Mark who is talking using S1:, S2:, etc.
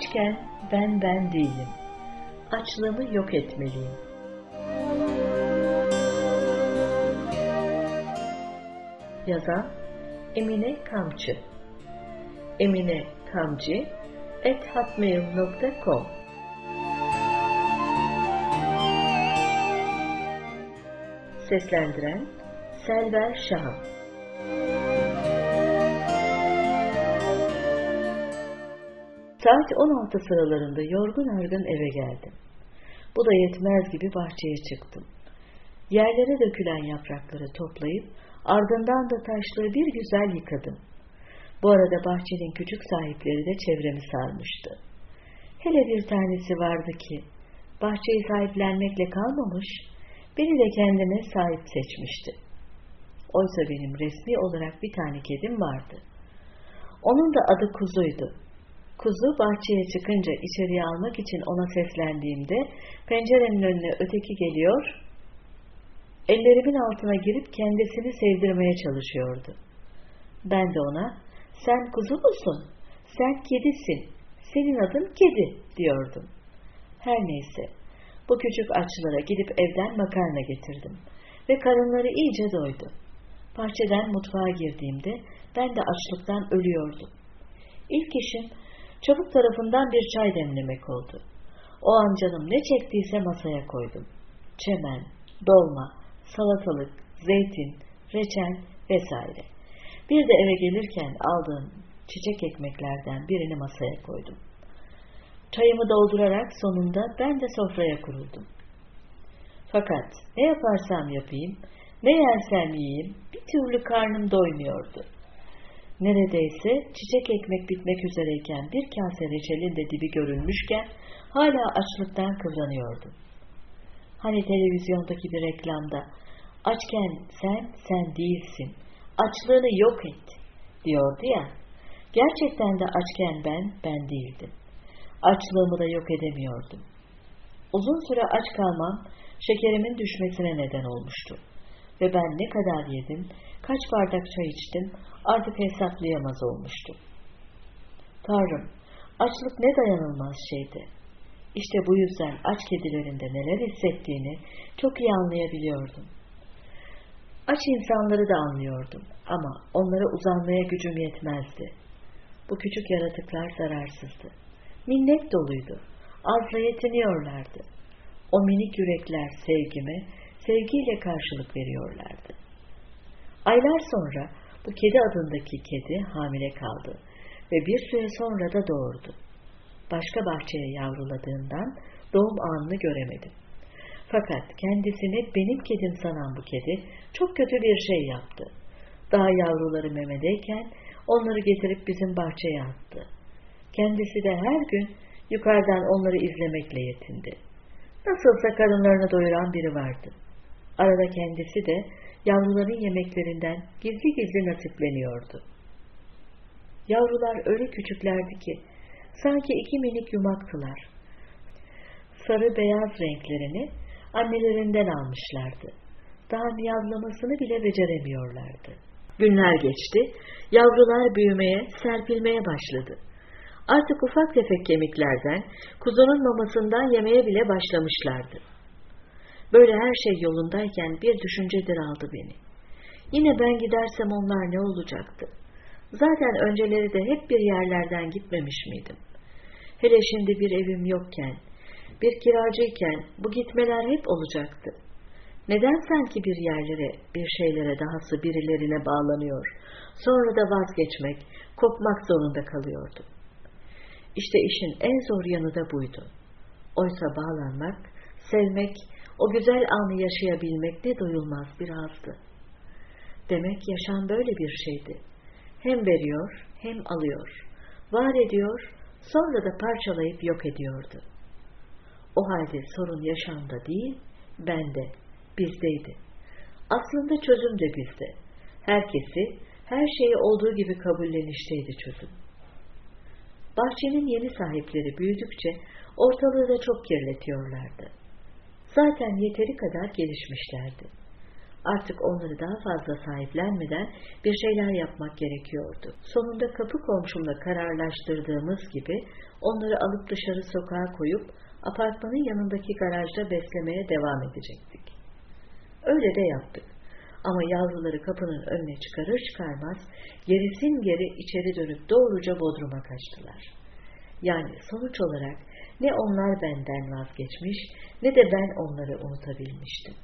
S1: Açken ben ben değilim. Açlığımı yok etmeliyim. Yazan Emine Kamçı Emine Kamcı et Seslendiren Selver Şahan Saat 16 sıralarında yorgun argın eve geldim. Bu da yetmez gibi bahçeye çıktım. Yerlere dökülen yaprakları toplayıp ardından da taşlığı bir güzel yıkadım. Bu arada bahçenin küçük sahipleri de çevremi sarmıştı. Hele bir tanesi vardı ki bahçeyi sahiplenmekle kalmamış, beni de kendime sahip seçmişti. Oysa benim resmi olarak bir tane kedim vardı. Onun da adı Kuzu'ydu. Kuzu bahçeye çıkınca içeriye almak için ona seslendiğimde pencerenin önüne öteki geliyor, ellerimin altına girip kendisini sevdirmeye çalışıyordu. Ben de ona, sen kuzu musun? Sen kedisin. Senin adın kedi diyordum. Her neyse, bu küçük açlara gidip evden makarna getirdim ve karınları iyice doydu. Bahçeden mutfağa girdiğimde ben de açlıktan ölüyordum. İlk işim çabuk tarafından bir çay demlemek oldu. O an canım ne çektiyse masaya koydum. Çemen, dolma, salatalık, zeytin, reçel vesaire. Bir de eve gelirken aldığım çiçek ekmeklerden birini masaya koydum. Çayımı doldurarak sonunda ben de sofraya kuruldum. Fakat ne yaparsam yapayım, ne yersem yiyeyim bir türlü karnım doymuyordu. Neredeyse çiçek ekmek bitmek üzereyken bir kase reçelin de dibi görülmüşken hala açlıktan kıvranıyordum. Hani televizyondaki bir reklamda açken sen sen değilsin, açlığını yok et diyordu ya. Gerçekten de açken ben ben değildim. Açlığımı da yok edemiyordum. Uzun süre aç kalmam şekerimin düşmesine neden olmuştu. Ve ben ne kadar yedim, kaç bardak çay içtim artık hesaplayamaz olmuştum. Tanrım, açlık ne dayanılmaz şeydi. İşte bu yüzden aç kedilerinde neler hissettiğini çok iyi anlayabiliyordum. Aç insanları da anlıyordum ama onlara uzanmaya gücüm yetmezdi. Bu küçük yaratıklar zararsızdı. Minnet doluydu. Azla yetiniyorlardı. O minik yürekler sevgime, sevgiyle karşılık veriyorlardı. Aylar sonra bu kedi adındaki kedi hamile kaldı ve bir süre sonra da doğurdu. Başka bahçeye yavruladığından doğum anını göremedim. Fakat kendisini benim kedim sanan bu kedi çok kötü bir şey yaptı. Daha yavruları memedeyken onları getirip bizim bahçeye attı. Kendisi de her gün yukarıdan onları izlemekle yetindi. Nasılsa karınlarını doyuran biri vardı. Arada kendisi de yavruların yemeklerinden gizli gizli nasipleniyordu. Yavrular öyle küçüklerdi ki sanki iki minik yumaktılar. Sarı beyaz renklerini annelerinden almışlardı. Daha miyavlamasını bile beceremiyorlardı. Günler geçti, yavrular büyümeye, serpilmeye başladı. Artık ufak tefek kemiklerden, kuzunun mamasından yemeye bile başlamışlardı. Böyle her şey yolundayken bir düşüncedir aldı beni. Yine ben gidersem onlar ne olacaktı? Zaten önceleri de hep bir yerlerden gitmemiş miydim? Hele şimdi bir evim yokken, bir kiracıyken bu gitmeler hep olacaktı. Neden sanki bir yerlere, bir şeylere dahası birilerine bağlanıyor, sonra da vazgeçmek, kopmak zorunda kalıyordum. İşte işin en zor yanı da buydu. Oysa bağlanmak, sevmek, o güzel anı yaşayabilmek ne doyulmaz bir hazdı. Demek yaşam böyle bir şeydi. Hem veriyor hem alıyor. Var ediyor, sonra da parçalayıp yok ediyordu. O halde sorun yaşamda değil, bende, bizdeydi. Aslında çözüm de bizde. Herkesi, her şeyi olduğu gibi kabullenişteydi çözüm. Bahçenin yeni sahipleri büyüdükçe ortalığı da çok kirletiyorlardı. Zaten yeteri kadar gelişmişlerdi. Artık onları daha fazla sahiplenmeden bir şeyler yapmak gerekiyordu. Sonunda kapı komşumla kararlaştırdığımız gibi onları alıp dışarı sokağa koyup apartmanın yanındaki garajda beslemeye devam edecektik. Öyle de yaptık. Ama yavruları kapının önüne çıkarır çıkarmaz gerisin geri içeri dönüp doğruca bodruma kaçtılar. Yani sonuç olarak ne onlar benden vazgeçmiş ne de ben onları unutabilmiştim.